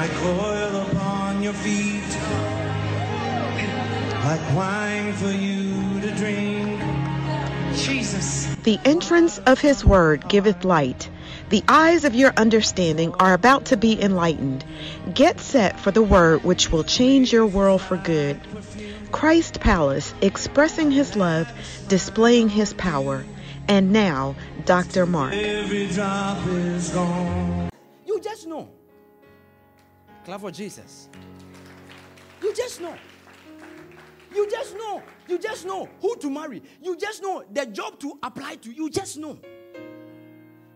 like oil upon your feet, like wine for you to drink. Jesus. The entrance of his word giveth light. The eyes of your understanding are about to be enlightened. Get set for the word which will change your world for good. Christ Palace, expressing his love, displaying his power. And now, Dr. Mark. Every drop is gone. You just know. Clap for Jesus. You just know. You just know. You just know who to marry. You just know the job to apply to. You just know.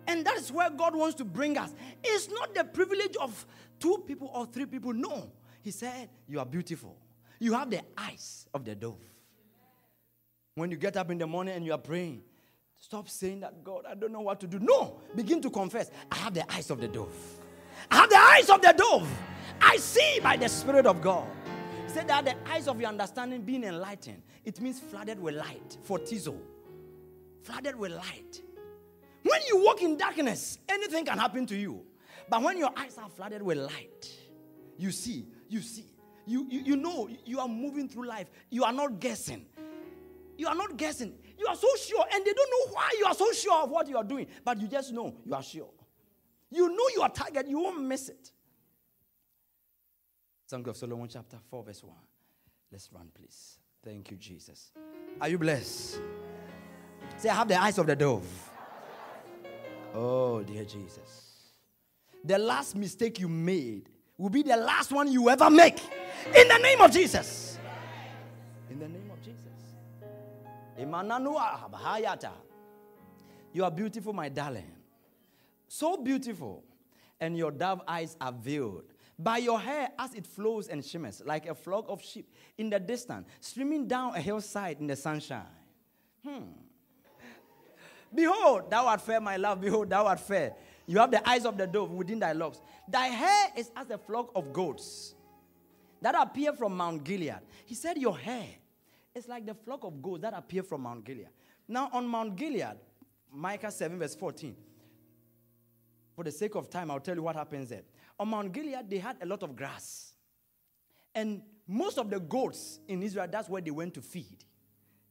And that is where God wants to bring us. It's not the privilege of two people or three people. No. He said, You are beautiful. You have the eyes of the dove. When you get up in the morning and you are praying, stop saying that, God, I don't know what to do. No. Begin to confess, I have the eyes of the dove. I have the eyes of the dove. I see by the Spirit of God. He said that the eyes of your understanding being enlightened, it means flooded with light. Photizo. Flooded with light. When you walk in darkness, anything can happen to you. But when your eyes are flooded with light, you see, you see, you, you, you know you are moving through life. You are not guessing. You are not guessing. You are so sure, and they don't know why you are so sure of what you are doing, but you just know you are sure. You know your target, you won't miss it. Song of Solomon, chapter 4, verse 1. Let's run, please. Thank you, Jesus. Are you blessed? Say, I have the eyes of the dove. Oh, dear Jesus. The last mistake you made will be the last one you ever make. In the name of Jesus. In the name of Jesus. You are beautiful, my darling. So beautiful. And your dove eyes are veiled by your hair as it flows and shimmers like a flock of sheep in the distance, streaming down a hillside in the sunshine. Hmm. Behold, thou art fair, my love. Behold, thou art fair. You have the eyes of the dove within thy locks. Thy hair is as a flock of goats that appear from Mount Gilead. He said, Your hair is like the flock of goats that appear from Mount Gilead. Now, on Mount Gilead, Micah 7, verse 14. For the sake of time, I'll tell you what happens there. On Mount Gilead, they had a lot of grass. And most of the goats in Israel, that's where they went to feed.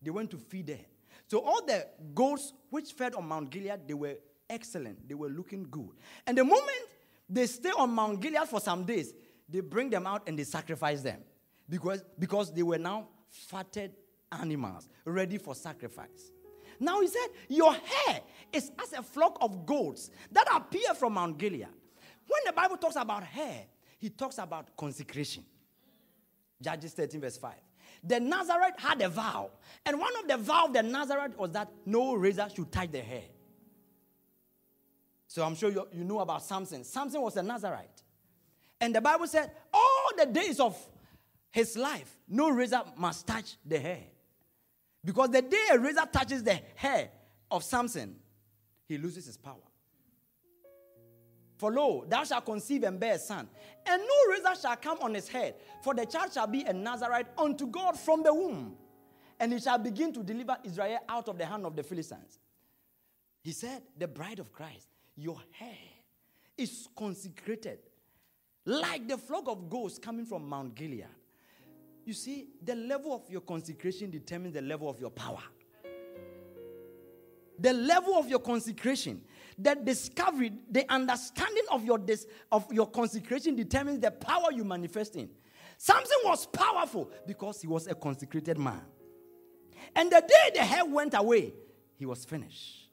They went to feed there. So all the goats which fed on Mount Gilead, they were excellent. They were looking good. And the moment they stay on Mount Gilead for some days, they bring them out and they sacrifice them. Because, because they were now fatted animals ready for sacrifice. Now he said, Your hair is as a flock of goats that appear from Mount Gilead. When the Bible talks about hair, he talks about consecration. Judges 13, verse 5. The Nazarite had a vow, and one of the vow of the Nazarite was that no razor should touch the hair. So I'm sure you, you know about Samson. Samson was a Nazarite. And the Bible said, all the days of his life, no razor must touch the hair. Because the day a razor touches the hair of Samson, he loses his power. For lo, thou shalt conceive and bear a son, and no razor shall come on his head, for the child shall be a Nazarite unto God from the womb, and he shall begin to deliver Israel out of the hand of the Philistines. He said, The bride of Christ, your hair is consecrated like the flock of goats coming from Mount Gilead. You see, the level of your consecration determines the level of your power. The level of your consecration the discovery, the understanding of your, dis, of your consecration determines the power you manifest in. Samson was powerful because he was a consecrated man. And the day the hair went away, he was finished.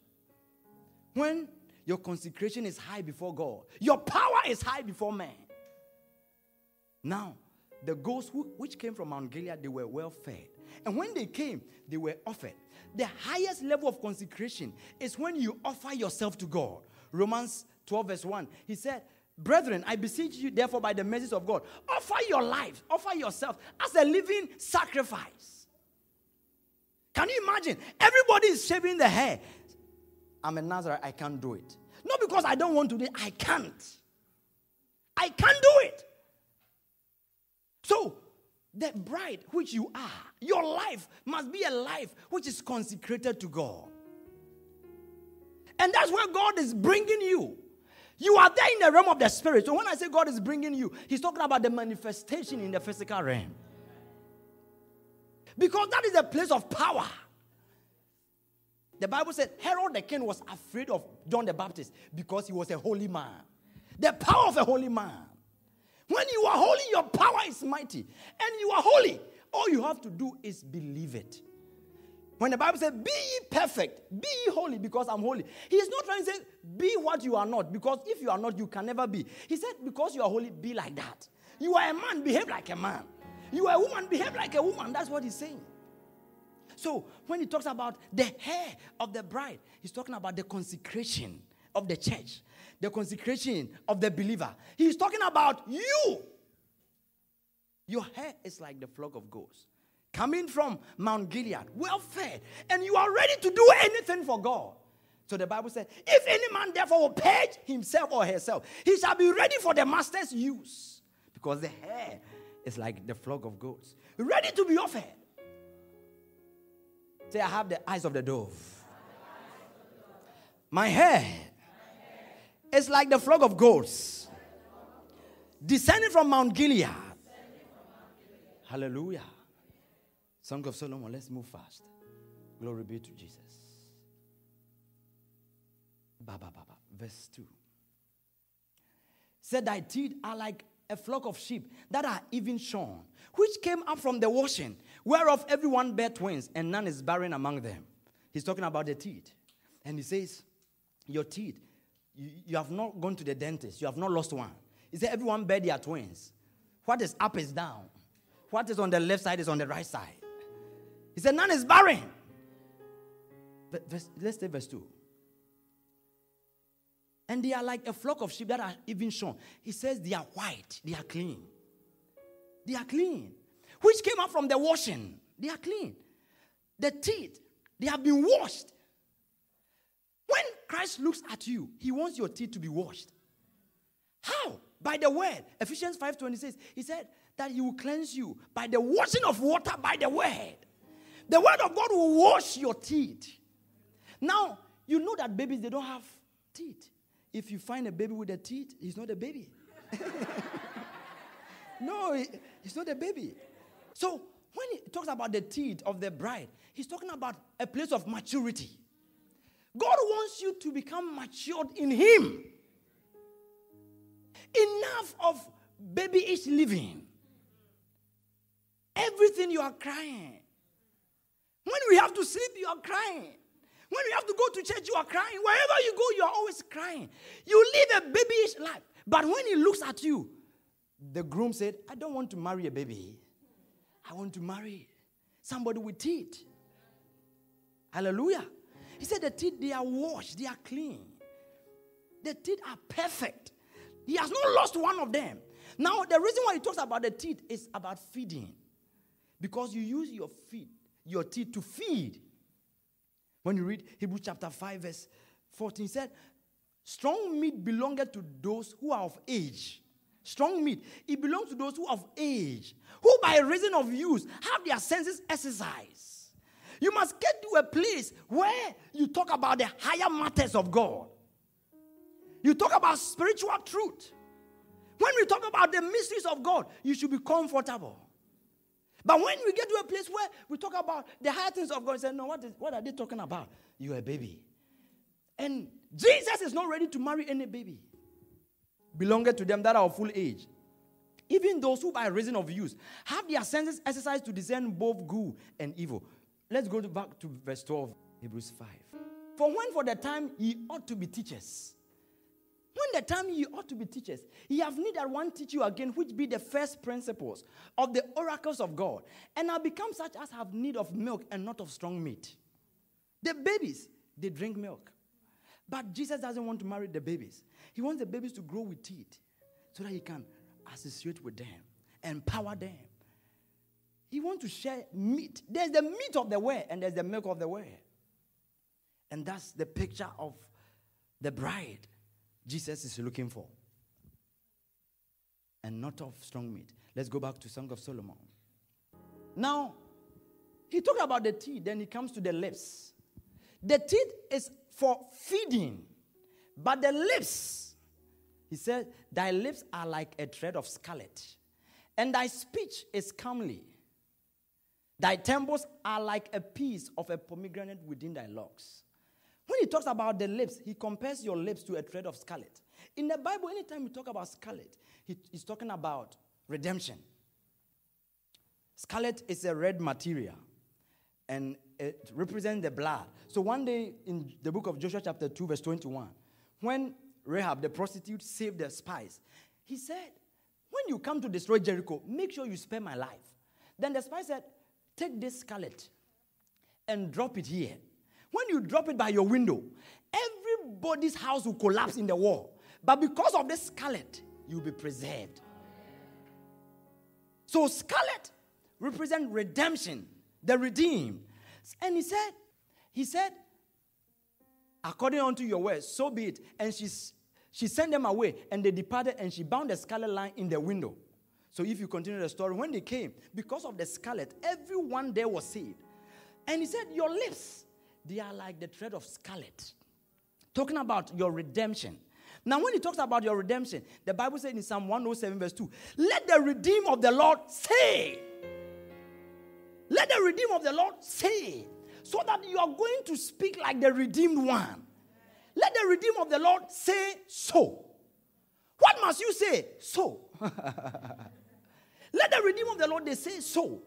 When your consecration is high before God, your power is high before man. Now, the ghosts who, which came from Mount Gilead, they were well fed. And when they came, they were offered. The highest level of consecration is when you offer yourself to God. Romans 12, verse 1. He said, Brethren, I beseech you, therefore, by the mercies of God, offer your life, offer yourself as a living sacrifice. Can you imagine? Everybody is shaving their hair. I'm a Nazareth, I can't do it. Not because I don't want to do it, I can't. I can't do it. So, the bride which you are, your life must be a life which is consecrated to God. And that's where God is bringing you. You are there in the realm of the spirit. So when I say God is bringing you, He's talking about the manifestation in the physical realm. Because that is a place of power. The Bible said Herod the king was afraid of John the Baptist because he was a holy man. The power of a holy man. When you are holy, your power is mighty. And you are holy. All you have to do is believe it. When the Bible says, Be ye perfect, be ye holy because I'm holy, He's not trying to say, Be what you are not, because if you are not, you can never be. He said, Because you are holy, be like that. You are a man, behave like a man. You are a woman, behave like a woman. That's what He's saying. So when He talks about the hair of the bride, He's talking about the consecration of the church, the consecration of the believer. He's talking about you. Your hair is like the flock of goats coming from Mount Gilead, well fed, and you are ready to do anything for God. So the Bible says, if any man therefore will purge himself or herself, he shall be ready for the master's use. Because the hair is like the flock of goats, ready to be offered. Say, I have the eyes of the dove. My hair is like the flock of goats, descending from Mount Gilead. Hallelujah. Song of Solomon, let's move fast. Glory be to Jesus. Ba, ba, ba, ba. Verse 2. Said, Thy teeth are like a flock of sheep that are even shorn, which came up from the washing, whereof everyone bare twins, and none is barren among them. He's talking about the teeth. And he says, Your teeth, you, have not gone to the dentist, you have not lost one. He said, Everyone bear their twins. What is up is down. What is on the left side is on the right side. He said, None is barren. Verse, let's take verse 2. And they are like a flock of sheep that are even shorn. He says they are white, they are clean. They are clean. Which came out from the washing. They are clean. The teeth, they have been washed. When Christ looks at you, he wants your teeth to be washed. How? By the word. Ephesians 5:26. He said that he will cleanse you by the washing of water by the word. The word of God will wash your teeth. Now, you know that babies, they don't have teeth. If you find a baby with a teeth, he's not a baby. no, he, he's not a baby. So, when he talks about the teeth of the bride, he's talking about a place of maturity. God wants you to become matured in Him. Enough of babyish living. Everything you are crying. When we have to sleep, you are crying. When we have to go to church, you are crying. Wherever you go, you are always crying. You live a babyish life. But when he looks at you, the groom said, I don't want to marry a baby. I want to marry somebody with teeth. Hallelujah. He said the teeth, they are washed, they are clean. The teeth are perfect. He has not lost one of them. Now, the reason why he talks about the teeth is about feeding. Because you use your feet your teeth to feed. When you read Hebrews chapter 5, verse 14, he said, Strong meat belongeth to those who are of age. Strong meat, it belongs to those who are of age, who by reason of use have their senses exercised. You must get to a place where you talk about the higher matters of God. You talk about spiritual truth. When we talk about the mysteries of God, you should be comfortable. But when we get to a place where we talk about the higher things of God, we say, no, what, is, what are they talking about? You're a baby. And Jesus is not ready to marry any baby belonging to them that are of full age. Even those who, by reason of use, have their senses exercised to discern both good and evil. Let's go back to verse 12, Hebrews 5. For when for the time ye ought to be teachers, when the time ye ought to be teachers, ye have need that one teach you again, which be the first principles of the oracles of God, and have become such as have need of milk and not of strong meat. The babies, they drink milk. But Jesus doesn't want to marry the babies. He wants the babies to grow with teeth so that he can associate with them, empower them. He wants to share meat. There's the meat of the word, and there's the milk of the word. And that's the picture of the bride Jesus is looking for. And not of strong meat. Let's go back to Song of Solomon. Now, he talked about the teeth, then he comes to the lips. The teeth is for feeding, but the lips He said, Thy lips are like a thread of scarlet, and thy speech is comely. Thy temples are like a piece of a pomegranate within thy locks. When he talks about the lips, he compares your lips to a thread of scarlet. In the Bible, anytime we talk about scarlet, he, he's talking about redemption. Scarlet is a red material and it represents the blood. So one day in the book of Joshua, chapter 2, verse 21, when Rahab, the prostitute, saved the spies, he said, When you come to destroy Jericho, make sure you spare my life. Then the spies said, Take this scarlet and drop it here. When you drop it by your window, everybody's house will collapse in the wall. But because of this scarlet, you'll be preserved. So, scarlet represent redemption, the redeemed. And he said, he said, according unto your words, so be it. And she's, she sent them away, and they departed, and she bound the scarlet line in the window. So if you continue the story, when they came, because of the scarlet, everyone there was saved. And he said, Your lips, they are like the thread of scarlet. Talking about your redemption. Now, when he talks about your redemption, the Bible says in Psalm 107, verse 2, let the redeem of the Lord say, let the redeemed of the Lord say, so that you are going to speak like the redeemed one. Let the redeemed of the Lord say so. What must you say? So. Let the redeemed of the Lord they say so.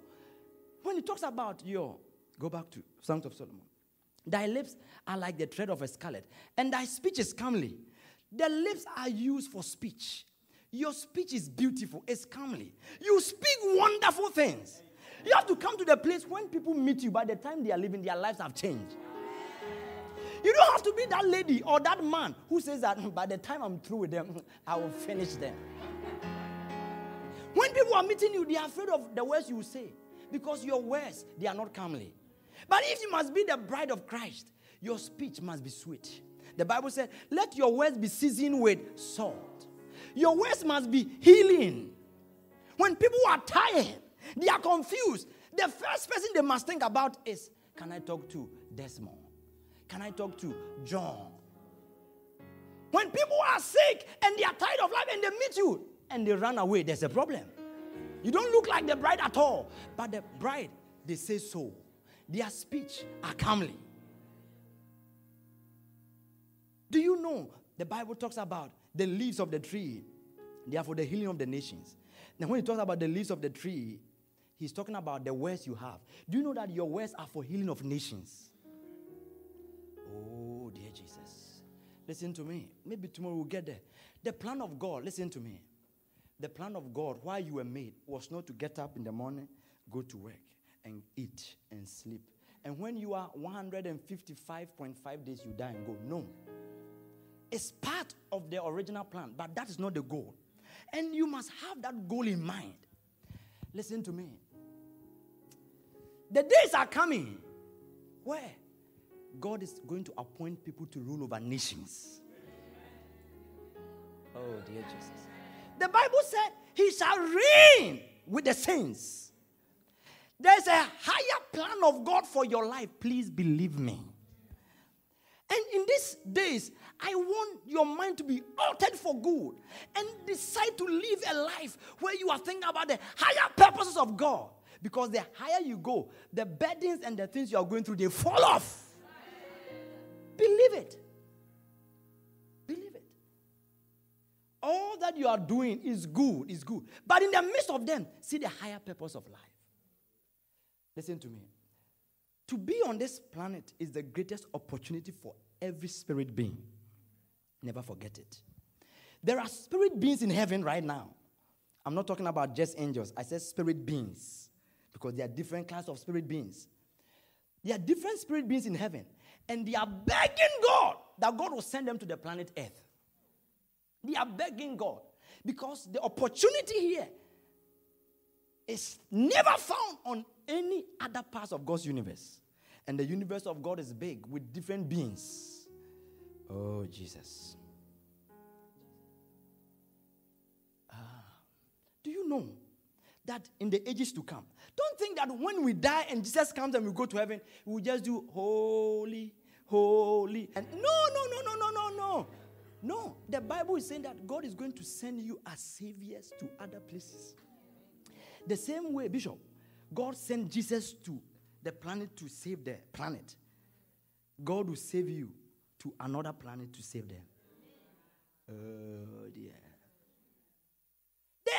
When he talks about your, go back to Songs of Solomon. Thy lips are like the thread of a scarlet, and thy speech is comely. The lips are used for speech. Your speech is beautiful, it's comely. You speak wonderful things. You have to come to the place when people meet you, by the time they are living, their lives have changed. You don't have to be that lady or that man who says that hmm, by the time I'm through with them, I will finish them. People are meeting you, they are afraid of the words you say because your words, they are not comely. But if you must be the bride of Christ, your speech must be sweet. The Bible said, let your words be seasoned with salt. Your words must be healing. When people are tired, they are confused. The first person they must think about is can I talk to Desmond? Can I talk to John? When people are sick and they are tired of life and they meet you and they run away, there's a problem. You don't look like the bride at all. But the bride, they say so. Their speech are comely. Do you know the Bible talks about the leaves of the tree? They are for the healing of the nations. Now, when he talks about the leaves of the tree, he's talking about the words you have. Do you know that your words are for healing of nations? Oh, dear Jesus. Listen to me. Maybe tomorrow we'll get there. The plan of God, listen to me. The plan of God, why you were made, was not to get up in the morning, go to work, and eat and sleep. And when you are 155.5 days, you die and go. No. It's part of the original plan, but that is not the goal. And you must have that goal in mind. Listen to me. The days are coming where God is going to appoint people to rule over nations. Oh, dear Jesus. The Bible said, He shall reign with the saints. There's a higher plan of God for your life. Please believe me. And in these days, I want your mind to be altered for good and decide to live a life where you are thinking about the higher purposes of God. Because the higher you go, the burdens and the things you are going through, they fall off. Believe it. All that you are doing is good, is good. But in the midst of them, see the higher purpose of life. Listen to me. To be on this planet is the greatest opportunity for every spirit being. Never forget it. There are spirit beings in heaven right now. I'm not talking about just angels. I said spirit beings because there are different kinds of spirit beings. There are different spirit beings in heaven, and they are begging God that God will send them to the planet Earth. They are begging God because the opportunity here is never found on any other parts of God's universe. And the universe of God is big with different beings. Oh, Jesus. Ah. Do you know that in the ages to come, don't think that when we die and Jesus comes and we go to heaven, we just do holy, holy. And no, no, no, no, no, no, no. No, the Bible is saying that God is going to send you as saviors to other places. The same way, Bishop, God sent Jesus to the planet to save the planet. God will save you to another planet to save them. Oh dear. The,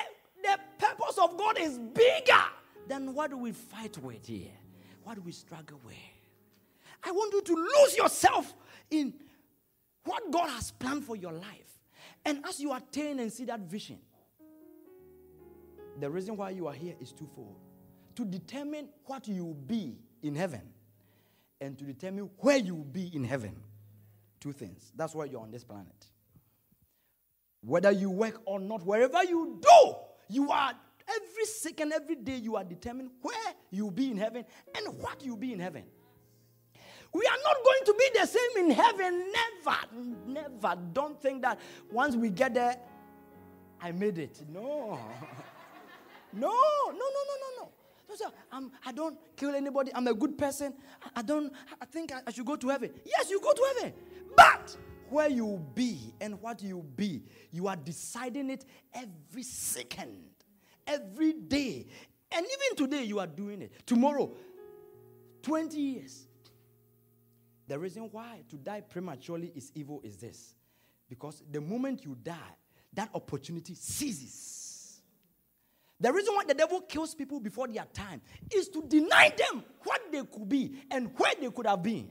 the purpose of God is bigger than what we fight with here, what we struggle with. I want you to lose yourself in what God has planned for your life. And as you attain and see that vision, the reason why you are here is twofold to determine what you will be in heaven and to determine where you will be in heaven. Two things. That's why you're on this planet. Whether you work or not, wherever you do, you are every second, every day, you are determined where you'll be in heaven and what you'll be in heaven. We are not going to be the same in heaven. Never, never. Don't think that once we get there, I made it. No. No, no, no, no, no, no. No, sir, I'm, I don't kill anybody. I'm a good person. I, I don't, I think I, I should go to heaven. Yes, you go to heaven. But where you be and what you be, you are deciding it every second, every day. And even today, you are doing it. Tomorrow, 20 years. The reason why to die prematurely is evil is this because the moment you die, that opportunity ceases. The reason why the devil kills people before their time is to deny them what they could be and where they could have been.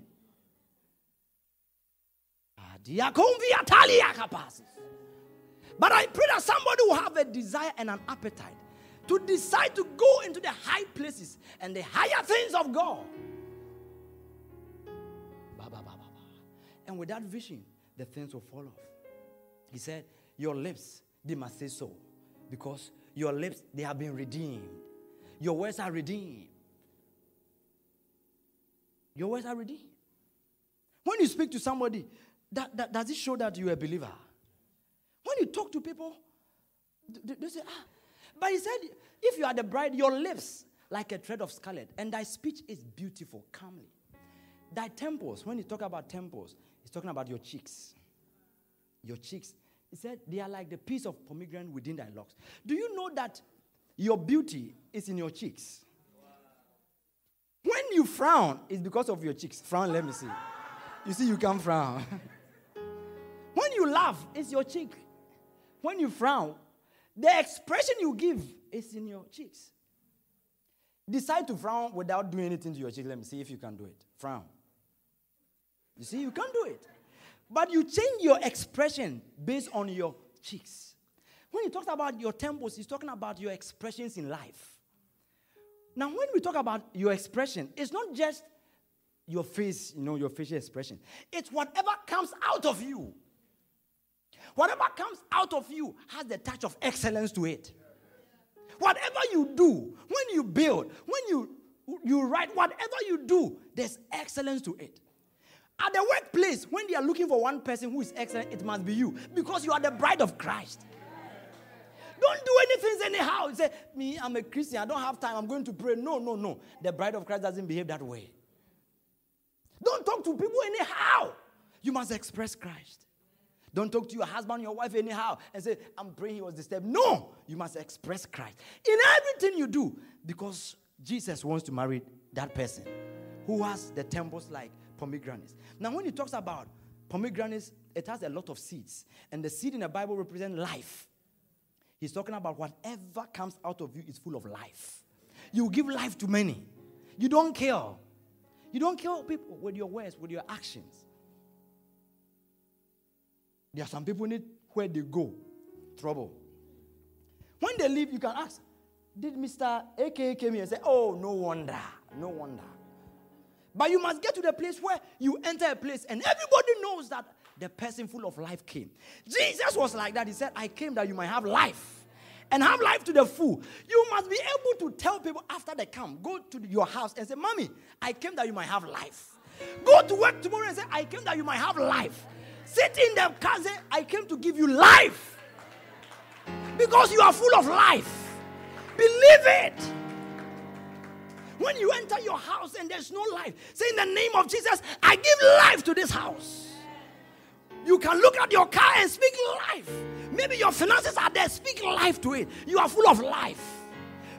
But I pray that somebody will have a desire and an appetite to decide to go into the high places and the higher things of God. And with that vision, the things will fall off. He said, Your lips, they must say so. Because your lips, they have been redeemed. Your words are redeemed. Your words are redeemed. When you speak to somebody, that, that, does it show that you're a believer? When you talk to people, they, they say, ah. But he said, if you are the bride, your lips like a thread of scarlet, and thy speech is beautiful, calmly. Thy temples, when you talk about temples, he's talking about your cheeks. Your cheeks. He said, they are like the piece of pomegranate within thy locks. Do you know that your beauty is in your cheeks? When you frown, it's because of your cheeks. Frown, let me see. You see, you can frown. when you laugh, it's your cheek. When you frown, the expression you give is in your cheeks. Decide to frown without doing anything to your cheek. Let me see if you can do it. Frown. You see, you can't do it. But you change your expression based on your cheeks. When he talks about your temples, he's talking about your expressions in life. Now, when we talk about your expression, it's not just your face, you know, your facial expression. It's whatever comes out of you. Whatever comes out of you has the touch of excellence to it. Whatever you do, when you build, when you you write, whatever you do, there's excellence to it. At the workplace, when they are looking for one person who is excellent, it must be you because you are the bride of Christ. Don't do anything anyhow. You say, Me, I'm a Christian. I don't have time. I'm going to pray. No, no, no. The bride of Christ doesn't behave that way. Don't talk to people anyhow. You must express Christ. Don't talk to your husband, your wife anyhow and say, I'm praying he was disturbed. No, you must express Christ in everything you do because Jesus wants to marry that person who has the temples like pomegranates. Now, when he talks about pomegranates, it has a lot of seeds. And the seed in the Bible represents life. He's talking about whatever comes out of you is full of life. You give life to many. You don't kill. You don't kill people with your words, with your actions. There are some people need where they go, trouble. When they leave, you can ask, Did Mr. AKA came here and say, Oh, no wonder, no wonder. But you must get to the place where you enter a place and everybody knows that the person full of life came. Jesus was like that. He said, I came that you might have life and have life to the full. You must be able to tell people after they come, go to your house and say, Mommy, I came that you might have life. Go to work tomorrow and say, I came that you might have life. Sit in the car and say, I came to give you life. Because you are full of life. Believe it. When you enter your house and there's no life, say, In the name of Jesus, I give life to this house. You can look at your car and speak life. Maybe your finances are there, speak life to it. You are full of life.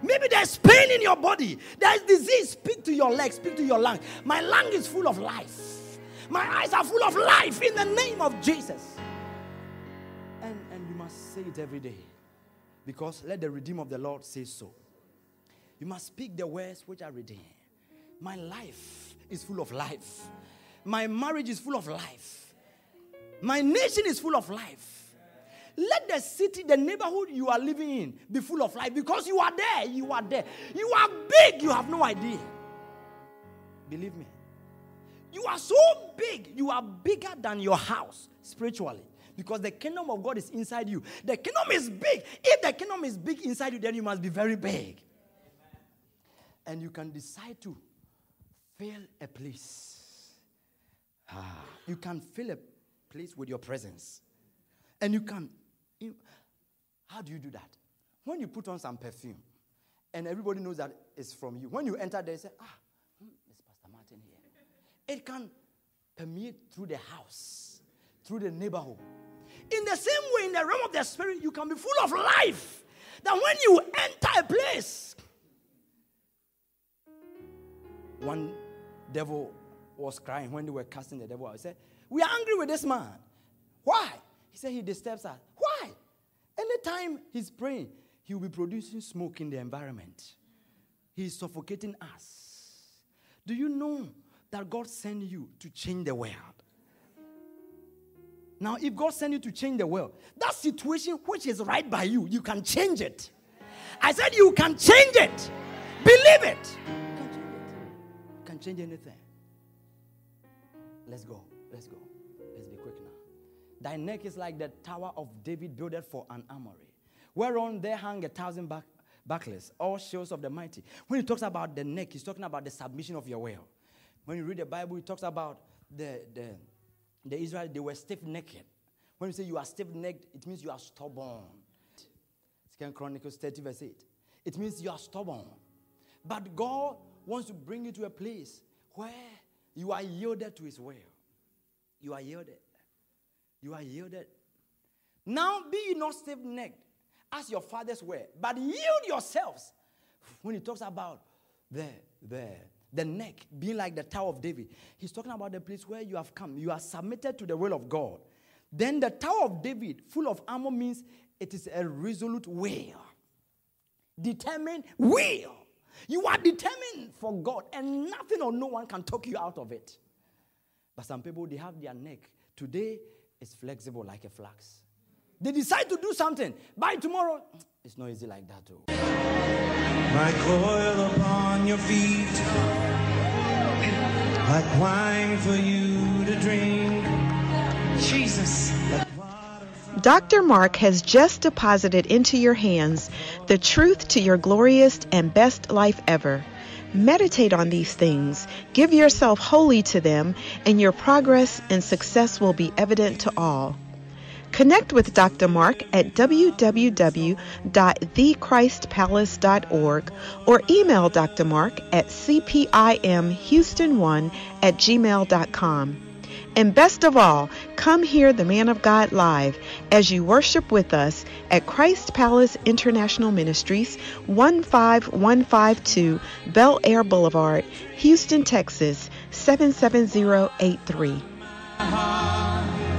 Maybe there's pain in your body, there's disease. Speak to your legs, speak to your lungs. My lung is full of life. My eyes are full of life in the name of Jesus. And, and you must say it every day because let the redeem of the Lord say so. You must speak the words which are redeemed. My life is full of life. My marriage is full of life. My nation is full of life. Let the city, the neighborhood you are living in be full of life because you are there. You are there. You are big. You have no idea. Believe me. You are so big. You are bigger than your house spiritually because the kingdom of God is inside you. The kingdom is big. If the kingdom is big inside you, then you must be very big. And you can decide to fill a place. Ah, you can fill a place with your presence. And you can. You, how do you do that? When you put on some perfume and everybody knows that it's from you, when you enter there, say, Ah, hmm, it's Pastor Martin here. It can permeate through the house, through the neighborhood. In the same way, in the realm of the spirit, you can be full of life. That when you enter a place, one devil was crying when they were casting the devil out. He said, We are angry with this man. Why? He said he disturbs us. Why? Anytime he's praying, he will be producing smoke in the environment. He's suffocating us. Do you know that God sent you to change the world? Now, if God sent you to change the world, that situation which is right by you, you can change it. I said you can change it. Believe it. Change anything. Let's go. Let's go. Let's be quick now. Thy neck is like the tower of David builded for an armory, whereon there hang a thousand back, bucklers, all shields of the mighty. When he talks about the neck, he's talking about the submission of your will. When you read the Bible, he talks about the, the, the Israel, they were stiff necked. When you say you are stiff necked, it means you are stubborn. Second Chronicles 30, verse 8. It means you are stubborn. But God wants to bring you to a place where you are yielded to his will. You are yielded. You are yielded. Now be ye not stiff necked as your fathers were, but yield yourselves. When he talks about the, the, the neck being like the Tower of David, he's talking about the place where you have come. You are submitted to the will of God. Then the Tower of David, full of armor, means it is a resolute will. Determined will. You are determined for God, and nothing or no one can talk you out of it. But some people, they have their neck. Today, it's flexible like a flax. They decide to do something. By tomorrow, it's not easy like that, oh. too. Like oil upon your feet, like wine for you to drink. Jesus. Dr. Mark has just deposited into your hands the truth to your glorious and best life ever. Meditate on these things, give yourself wholly to them, and your progress and success will be evident to all. Connect with Dr. Mark at www.thechristpalace.org or email Dr. Mark at cpimhouston1 at gmail.com. And best of all, come hear the man of God live as you worship with us at Christ Palace International Ministries, 15152 Bellaire Boulevard, Houston, Texas, 77083. heart